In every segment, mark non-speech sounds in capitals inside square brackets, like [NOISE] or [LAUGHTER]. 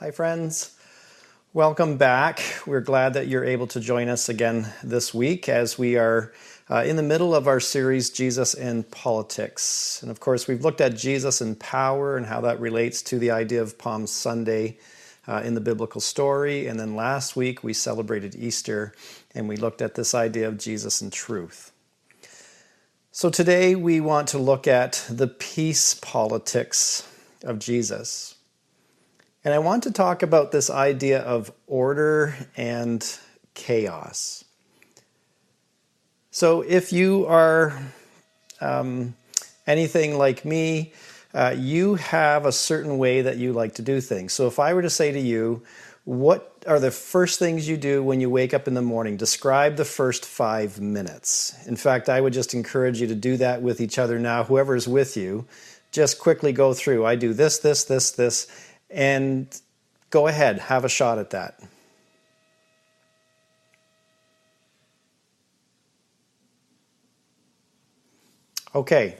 Hi, friends. Welcome back. We're glad that you're able to join us again this week as we are uh, in the middle of our series, Jesus and Politics. And of course, we've looked at Jesus and power and how that relates to the idea of Palm Sunday uh, in the biblical story. And then last week, we celebrated Easter and we looked at this idea of Jesus and truth. So today, we want to look at the peace politics of Jesus. And I want to talk about this idea of order and chaos. So, if you are um, anything like me, uh, you have a certain way that you like to do things. So, if I were to say to you, what are the first things you do when you wake up in the morning? Describe the first five minutes. In fact, I would just encourage you to do that with each other now, whoever's with you. Just quickly go through. I do this, this, this, this and go ahead, have a shot at that. Okay,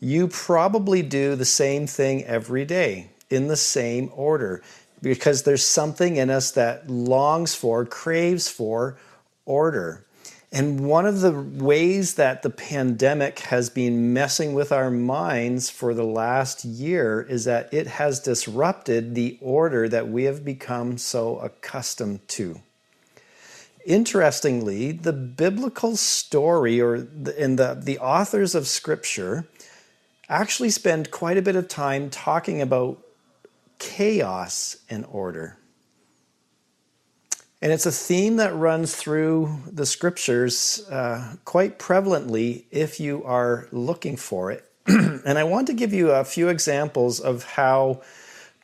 you probably do the same thing every day in the same order because there's something in us that longs for, craves for order. And one of the ways that the pandemic has been messing with our minds for the last year is that it has disrupted the order that we have become so accustomed to. Interestingly, the biblical story or the, in the, the authors of scripture actually spend quite a bit of time talking about chaos and order. And it's a theme that runs through the scriptures uh, quite prevalently if you are looking for it. [CLEARS THROAT] and I want to give you a few examples of how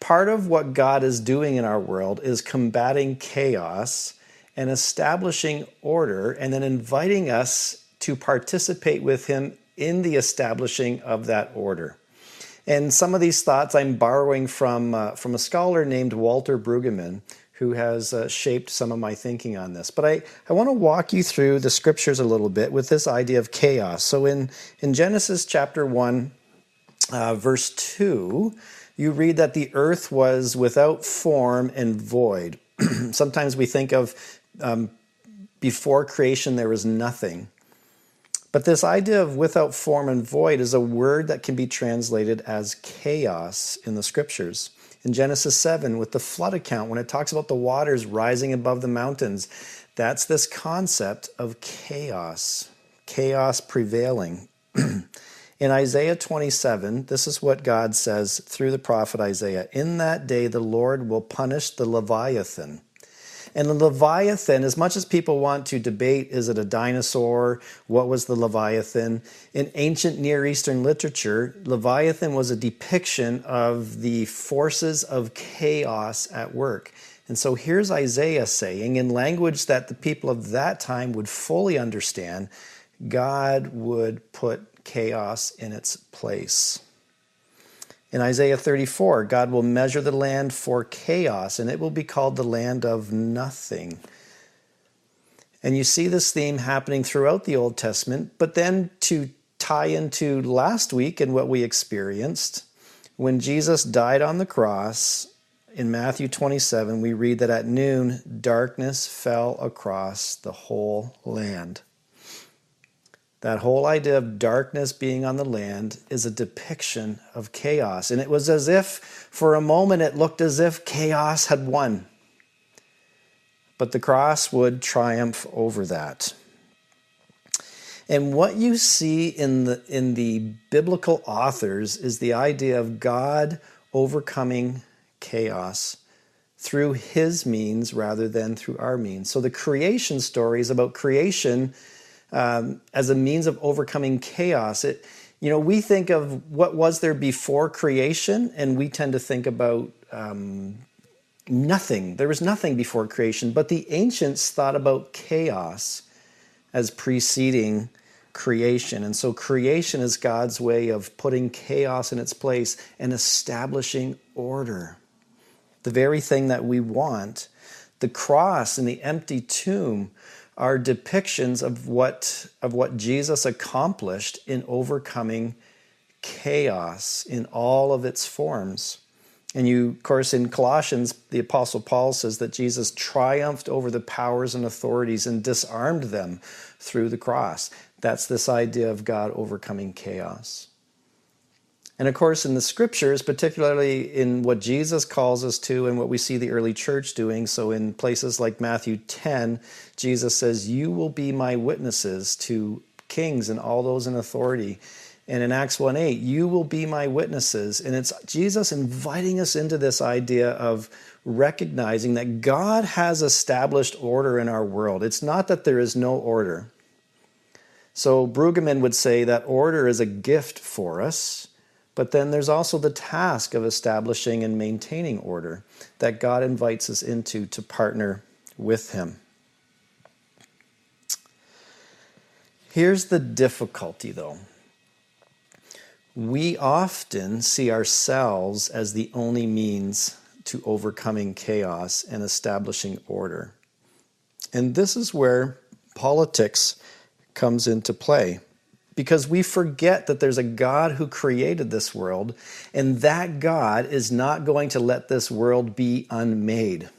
part of what God is doing in our world is combating chaos and establishing order, and then inviting us to participate with Him in the establishing of that order. And some of these thoughts I'm borrowing from, uh, from a scholar named Walter Brueggemann, who has uh, shaped some of my thinking on this. But I, I want to walk you through the scriptures a little bit with this idea of chaos. So in, in Genesis chapter 1, uh, verse 2, you read that the earth was without form and void. [CLEARS THROAT] Sometimes we think of um, before creation there was nothing. But this idea of without form and void is a word that can be translated as chaos in the scriptures in Genesis 7 with the flood account when it talks about the waters rising above the mountains. That's this concept of chaos, chaos prevailing. [CLEARS THROAT] in Isaiah 27, this is what God says through the prophet Isaiah In that day, the Lord will punish the Leviathan and the Leviathan, as much as people want to debate, is it a dinosaur? What was the Leviathan? In ancient Near Eastern literature, Leviathan was a depiction of the forces of chaos at work. And so here's Isaiah saying, in language that the people of that time would fully understand, God would put chaos in its place. In Isaiah 34, God will measure the land for chaos, and it will be called the land of nothing. And you see this theme happening throughout the Old Testament, but then to tie into last week and what we experienced, when Jesus died on the cross, in Matthew 27, we read that at noon, darkness fell across the whole land. That whole idea of darkness being on the land is a depiction of chaos. And it was as if, for a moment, it looked as if chaos had won. But the cross would triumph over that. And what you see in the, in the biblical authors is the idea of God overcoming chaos through his means rather than through our means. So the creation story is about creation um, as a means of overcoming chaos. It, you know, we think of what was there before creation, and we tend to think about um, nothing. There was nothing before creation, but the ancients thought about chaos as preceding creation. And so creation is God's way of putting chaos in its place and establishing order. The very thing that we want. The cross and the empty tomb are depictions of what, of what Jesus accomplished in overcoming chaos in all of its forms. And you, of course, in Colossians, the Apostle Paul says that Jesus triumphed over the powers and authorities and disarmed them through the cross. That's this idea of God overcoming chaos. And of course, in the scriptures, particularly in what Jesus calls us to and what we see the early church doing, so in places like Matthew 10, Jesus says, You will be my witnesses to kings and all those in authority. And in Acts 1 8, you will be my witnesses. And it's Jesus inviting us into this idea of recognizing that God has established order in our world. It's not that there is no order. So Brueggemann would say that order is a gift for us but then there's also the task of establishing and maintaining order that God invites us into to partner with Him. Here's the difficulty, though. We often see ourselves as the only means to overcoming chaos and establishing order. And this is where politics comes into play because we forget that there's a God who created this world, and that God is not going to let this world be unmade.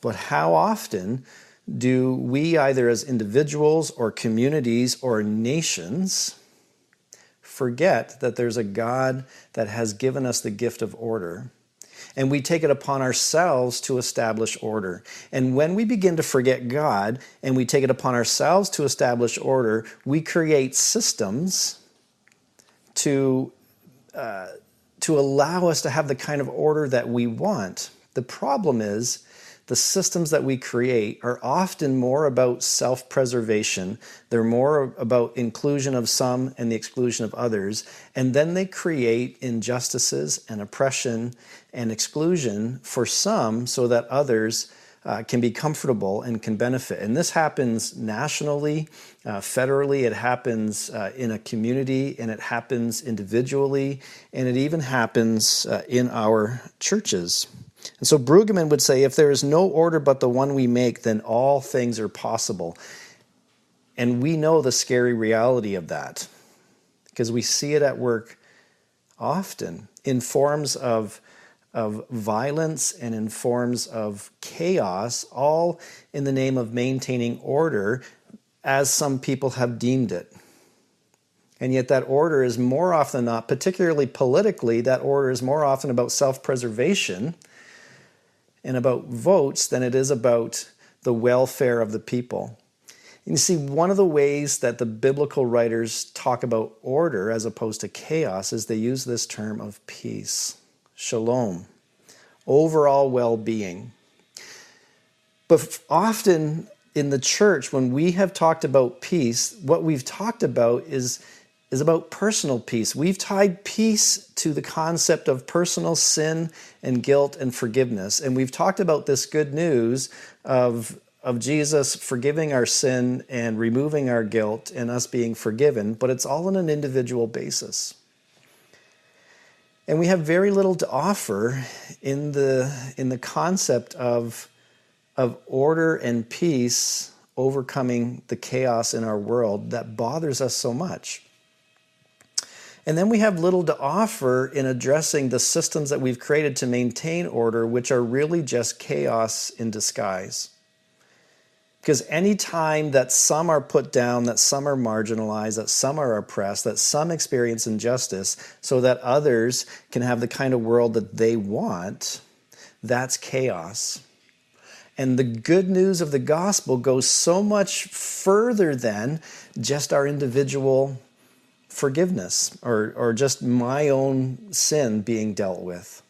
But how often do we, either as individuals or communities or nations, forget that there's a God that has given us the gift of order? And we take it upon ourselves to establish order. And when we begin to forget God and we take it upon ourselves to establish order, we create systems to, uh, to allow us to have the kind of order that we want. The problem is, the systems that we create are often more about self preservation. They're more about inclusion of some and the exclusion of others. And then they create injustices and oppression and exclusion for some so that others. Uh, can be comfortable and can benefit. And this happens nationally, uh, federally, it happens uh, in a community, and it happens individually, and it even happens uh, in our churches. And so Brueggemann would say if there is no order but the one we make, then all things are possible. And we know the scary reality of that because we see it at work often in forms of, of violence and in forms of chaos, all in the name of maintaining order as some people have deemed it. And yet, that order is more often than not, particularly politically, that order is more often about self preservation and about votes than it is about the welfare of the people. And you see, one of the ways that the biblical writers talk about order as opposed to chaos is they use this term of peace, shalom, overall well being. But often in the church, when we have talked about peace, what we've talked about is is about personal peace. We've tied peace to the concept of personal sin and guilt and forgiveness. And we've talked about this good news of, of Jesus forgiving our sin and removing our guilt and us being forgiven, but it's all on an individual basis. And we have very little to offer in the, in the concept of, of order and peace overcoming the chaos in our world that bothers us so much. And then we have little to offer in addressing the systems that we've created to maintain order, which are really just chaos in disguise. Because any time that some are put down, that some are marginalized, that some are oppressed, that some experience injustice, so that others can have the kind of world that they want, that's chaos. And the good news of the gospel goes so much further than just our individual forgiveness or, or just my own sin being dealt with.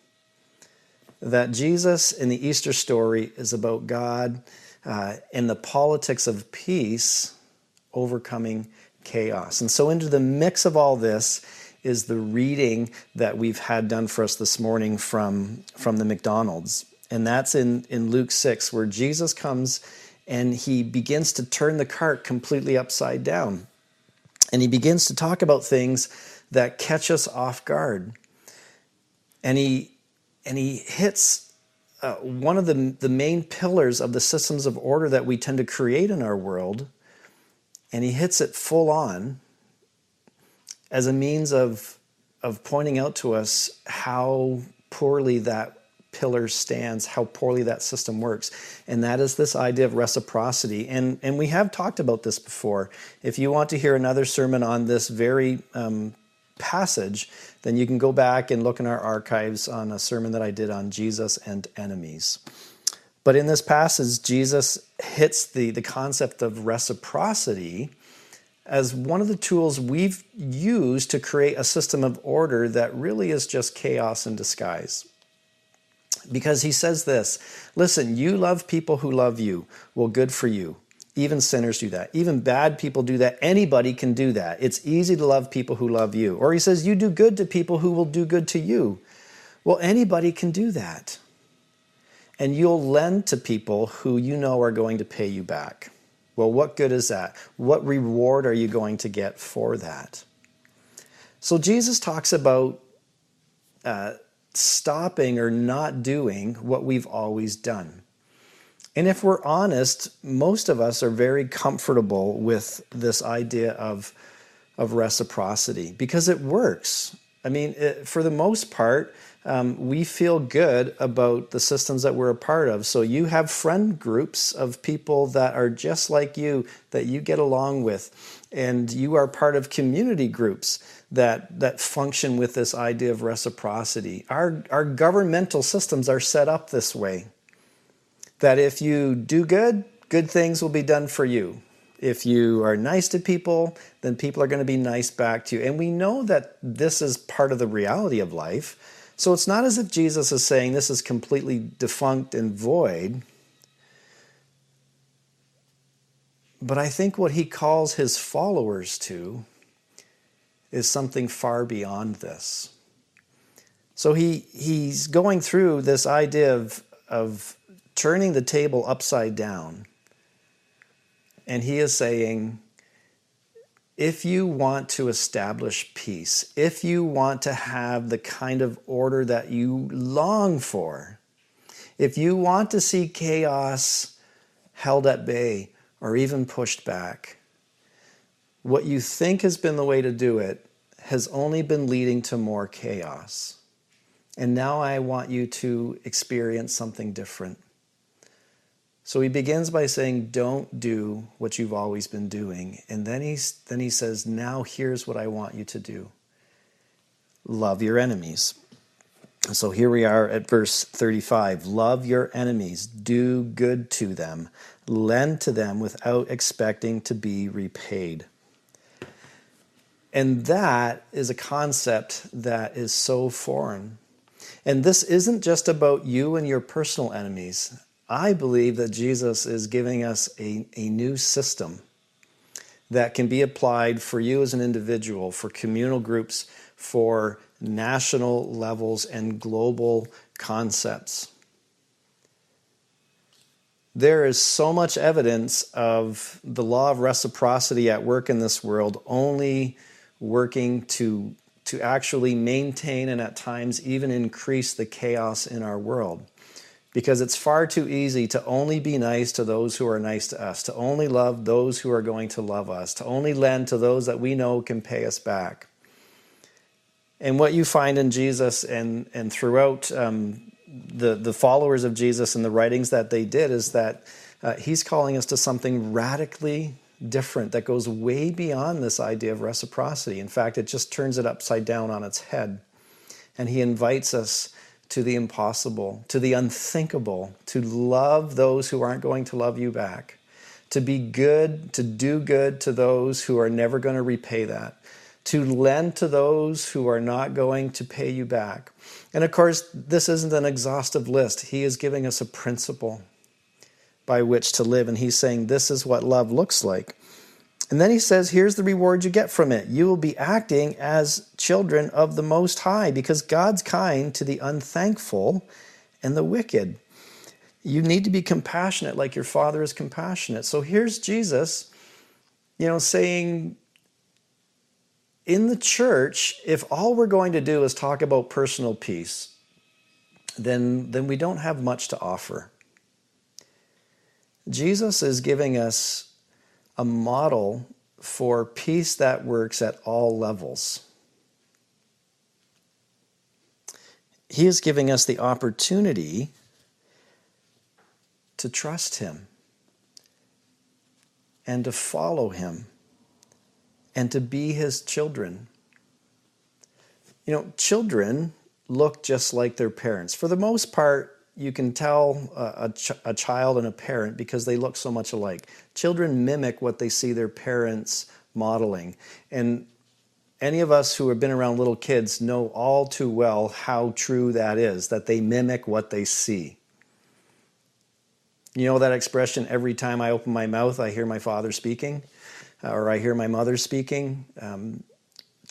That Jesus in the Easter story is about God uh, and the politics of peace overcoming chaos. And so, into the mix of all this is the reading that we've had done for us this morning from, from the McDonald's. And that's in, in Luke 6, where Jesus comes and he begins to turn the cart completely upside down. And he begins to talk about things that catch us off guard. And he, and he hits uh, one of the, the main pillars of the systems of order that we tend to create in our world, and he hits it full on as a means of, of pointing out to us how poorly that pillar stands, how poorly that system works. And that is this idea of reciprocity. And, and we have talked about this before. If you want to hear another sermon on this very um, passage, then you can go back and look in our archives on a sermon that I did on Jesus and enemies. But in this passage, Jesus hits the, the concept of reciprocity as one of the tools we've used to create a system of order that really is just chaos in disguise. Because he says this listen, you love people who love you. Well, good for you. Even sinners do that. Even bad people do that. Anybody can do that. It's easy to love people who love you. Or he says, you do good to people who will do good to you. Well, anybody can do that. And you'll lend to people who you know are going to pay you back. Well, what good is that? What reward are you going to get for that? So Jesus talks about uh, stopping or not doing what we've always done. And if we're honest, most of us are very comfortable with this idea of, of reciprocity because it works. I mean, it, for the most part, um, we feel good about the systems that we're a part of. So you have friend groups of people that are just like you that you get along with, and you are part of community groups that that function with this idea of reciprocity. Our our governmental systems are set up this way. That if you do good, good things will be done for you. If you are nice to people, then people are going to be nice back to you. And we know that this is part of the reality of life so it's not as if Jesus is saying this is completely defunct and void. But I think what he calls his followers to is something far beyond this. So he, he's going through this idea of, of turning the table upside down. And he is saying, if you want to establish peace, if you want to have the kind of order that you long for, if you want to see chaos held at bay or even pushed back, what you think has been the way to do it has only been leading to more chaos. And now I want you to experience something different. So he begins by saying, Don't do what you've always been doing. And then, he's, then he says, Now here's what I want you to do love your enemies. So here we are at verse 35 Love your enemies, do good to them, lend to them without expecting to be repaid. And that is a concept that is so foreign. And this isn't just about you and your personal enemies. I believe that Jesus is giving us a, a new system that can be applied for you as an individual, for communal groups, for national levels, and global concepts. There is so much evidence of the law of reciprocity at work in this world, only working to, to actually maintain and at times even increase the chaos in our world because it's far too easy to only be nice to those who are nice to us, to only love those who are going to love us, to only lend to those that we know can pay us back. And what you find in Jesus and, and throughout um, the, the followers of Jesus and the writings that they did is that uh, he's calling us to something radically different that goes way beyond this idea of reciprocity. In fact, it just turns it upside down on its head. And he invites us to the impossible, to the unthinkable, to love those who aren't going to love you back, to be good, to do good to those who are never going to repay that, to lend to those who are not going to pay you back. And of course, this isn't an exhaustive list. He is giving us a principle by which to live, and he's saying this is what love looks like. And then he says, here's the reward you get from it. You will be acting as children of the Most High because God's kind to the unthankful and the wicked. You need to be compassionate like your Father is compassionate. So here's Jesus, you know, saying, in the church, if all we're going to do is talk about personal peace, then, then we don't have much to offer. Jesus is giving us a model for peace that works at all levels. He is giving us the opportunity to trust Him and to follow Him and to be His children. You know, children look just like their parents. For the most part, you can tell a, ch- a, child and a parent because they look so much alike. Children mimic what they see their parents modeling. And any of us who have been around little kids know all too well how true that is, that they mimic what they see. You know that expression, every time I open my mouth, I hear my father speaking, or I hear my mother speaking. Um,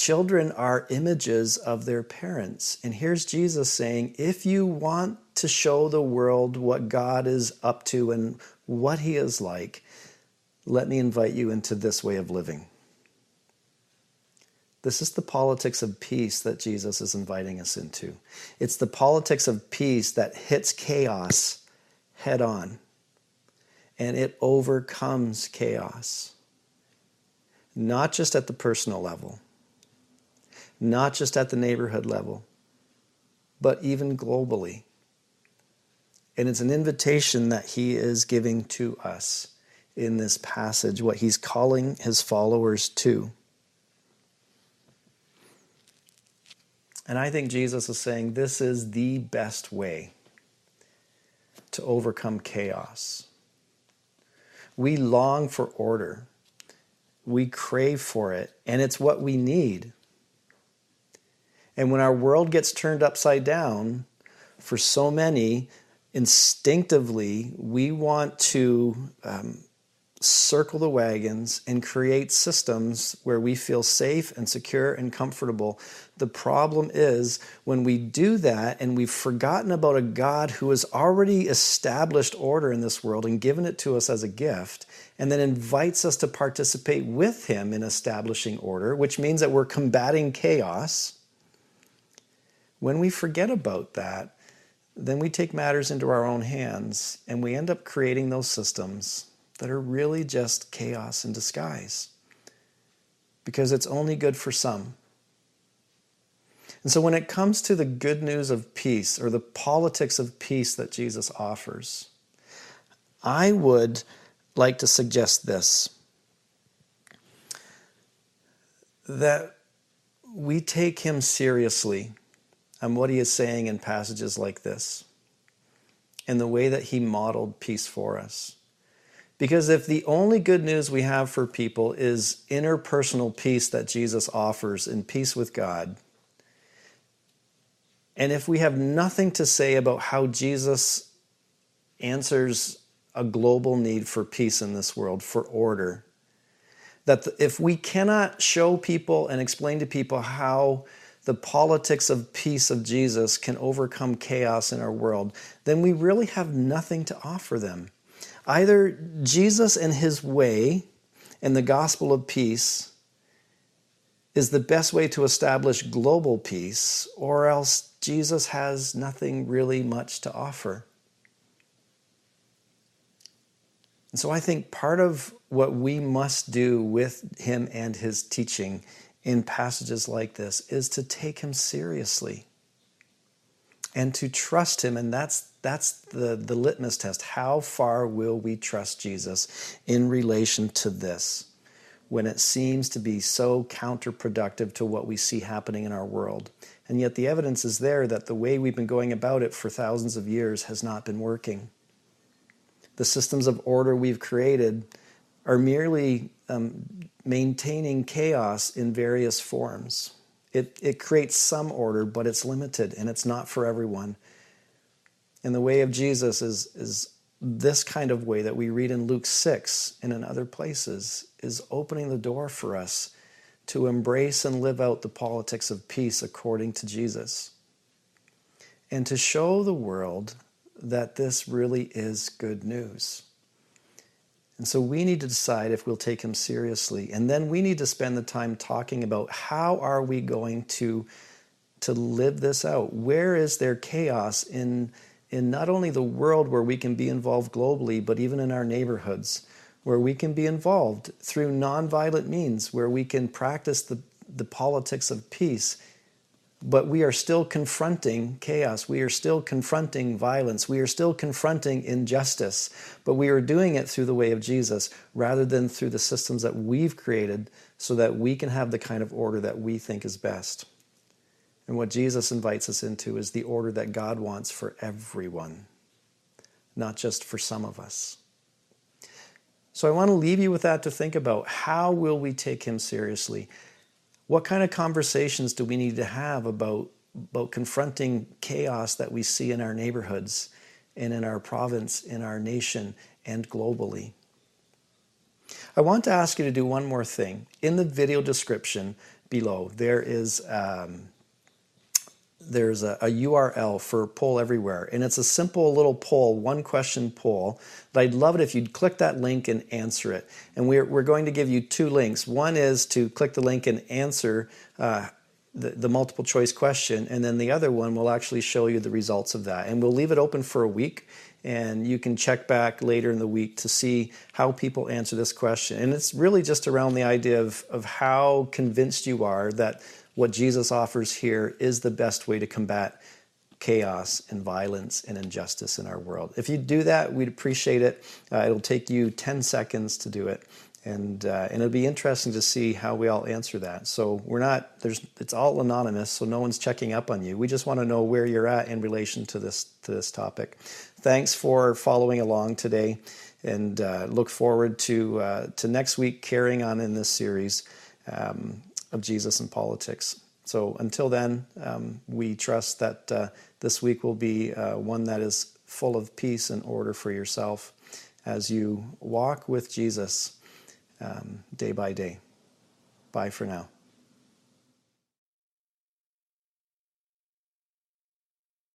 children are images of their parents. And here's Jesus saying if you want to show the world what God is up to and what he is like, let me invite you into this way of living. This is the politics of peace that Jesus is inviting us into. It's the politics of peace that hits chaos head on and it overcomes chaos. Not just at the personal level, not just at the neighborhood level, but even globally. And it's an invitation that he is giving to us in this passage, what he's calling his followers to. And I think Jesus is saying this is the best way to overcome chaos. We long for order, we crave for it, and it's what we need. And when our world gets turned upside down, for so many, instinctively, we want to um, circle the wagons and create systems where we feel safe and secure and comfortable. The problem is when we do that and we've forgotten about a God who has already established order in this world and given it to us as a gift, and then invites us to participate with Him in establishing order, which means that we're combating chaos when we forget about that, then we take matters into our own hands and we end up creating those systems that are really just chaos in disguise because it's only good for some. And so, when it comes to the good news of peace or the politics of peace that Jesus offers, I would like to suggest this that we take him seriously and what he is saying in passages like this and the way that he modeled peace for us. Because if the only good news we have for people is interpersonal peace that Jesus offers in peace with God, and if we have nothing to say about how Jesus answers a global need for peace in this world, for order, that if we cannot show people and explain to people how the politics of peace of Jesus can overcome chaos in our world, then we really have nothing to offer them. Either Jesus and his way and the gospel of peace is the best way to establish global peace, or else Jesus has nothing really much to offer. And so I think part of what we must do with him and his teaching in passages like this is to take him seriously and to trust him. And that's that's the, the litmus test. How far will we trust jesus in relation to this when it seems to be so counterproductive to what we see happening in our world? And yet the evidence is there that the way we've been going about it for thousands of years has not been working. The systems of order we've created are merely um, maintaining chaos in various forms. It, it creates some order, but it's limited and it's not for everyone. And the way of Jesus is, is this kind of way that we read in Luke 6 and in other places is opening the door for us to embrace and live out the politics of peace according to Jesus. And to show the world that this really is good news. And so we need to decide if we'll take him seriously. And then we need to spend the time talking about how are we going to, to live this out? Where is there chaos in, in not only the world where we can be involved globally, but even in our neighborhoods, where we can be involved through nonviolent means, where we can practice the, the politics of peace but we are still confronting chaos. We are still confronting violence. We are still confronting injustice, but we are doing it through the way of Jesus rather than through the systems that we've created so that we can have the kind of order that we think is best. And what Jesus invites us into is the order that God wants for everyone, not just for some of us. So I want to leave you with that to think about. How will we take him seriously? What kind of conversations do we need to have about, about confronting chaos that we see in our neighborhoods and in our province, in our nation, and globally? I want to ask you to do one more thing. In the video description below, there is um, there's a, a, URL for Poll Everywhere, and it's a simple little poll, one question poll. But I'd love it if you'd click that link and answer it. And we're, we're going to give you two links. One is to click the link and answer uh, the, the multiple choice question, and then the other one will actually show you the results of that. And we'll leave it open for a week, and you can check back later in the week to see how people answer this question. And it's really just around the idea of, of how convinced you are that what Jesus offers here is the best way to combat chaos and violence and injustice in our world. If you do that, we'd appreciate it. Uh, it'll take you 10 seconds to do it. And, uh, and it'll be interesting to see how we all answer that. So we're not, there's, it's all anonymous, so no one's checking up on you. We just want to know where you're at in relation to this, to this topic. Thanks for following along today and uh, look forward to, uh, to next week carrying on in this series. Um, of Jesus and politics. So until then, um, we trust that uh, this week will be uh, one that is full of peace and order for yourself as you walk with Jesus um, day by day. Bye for now.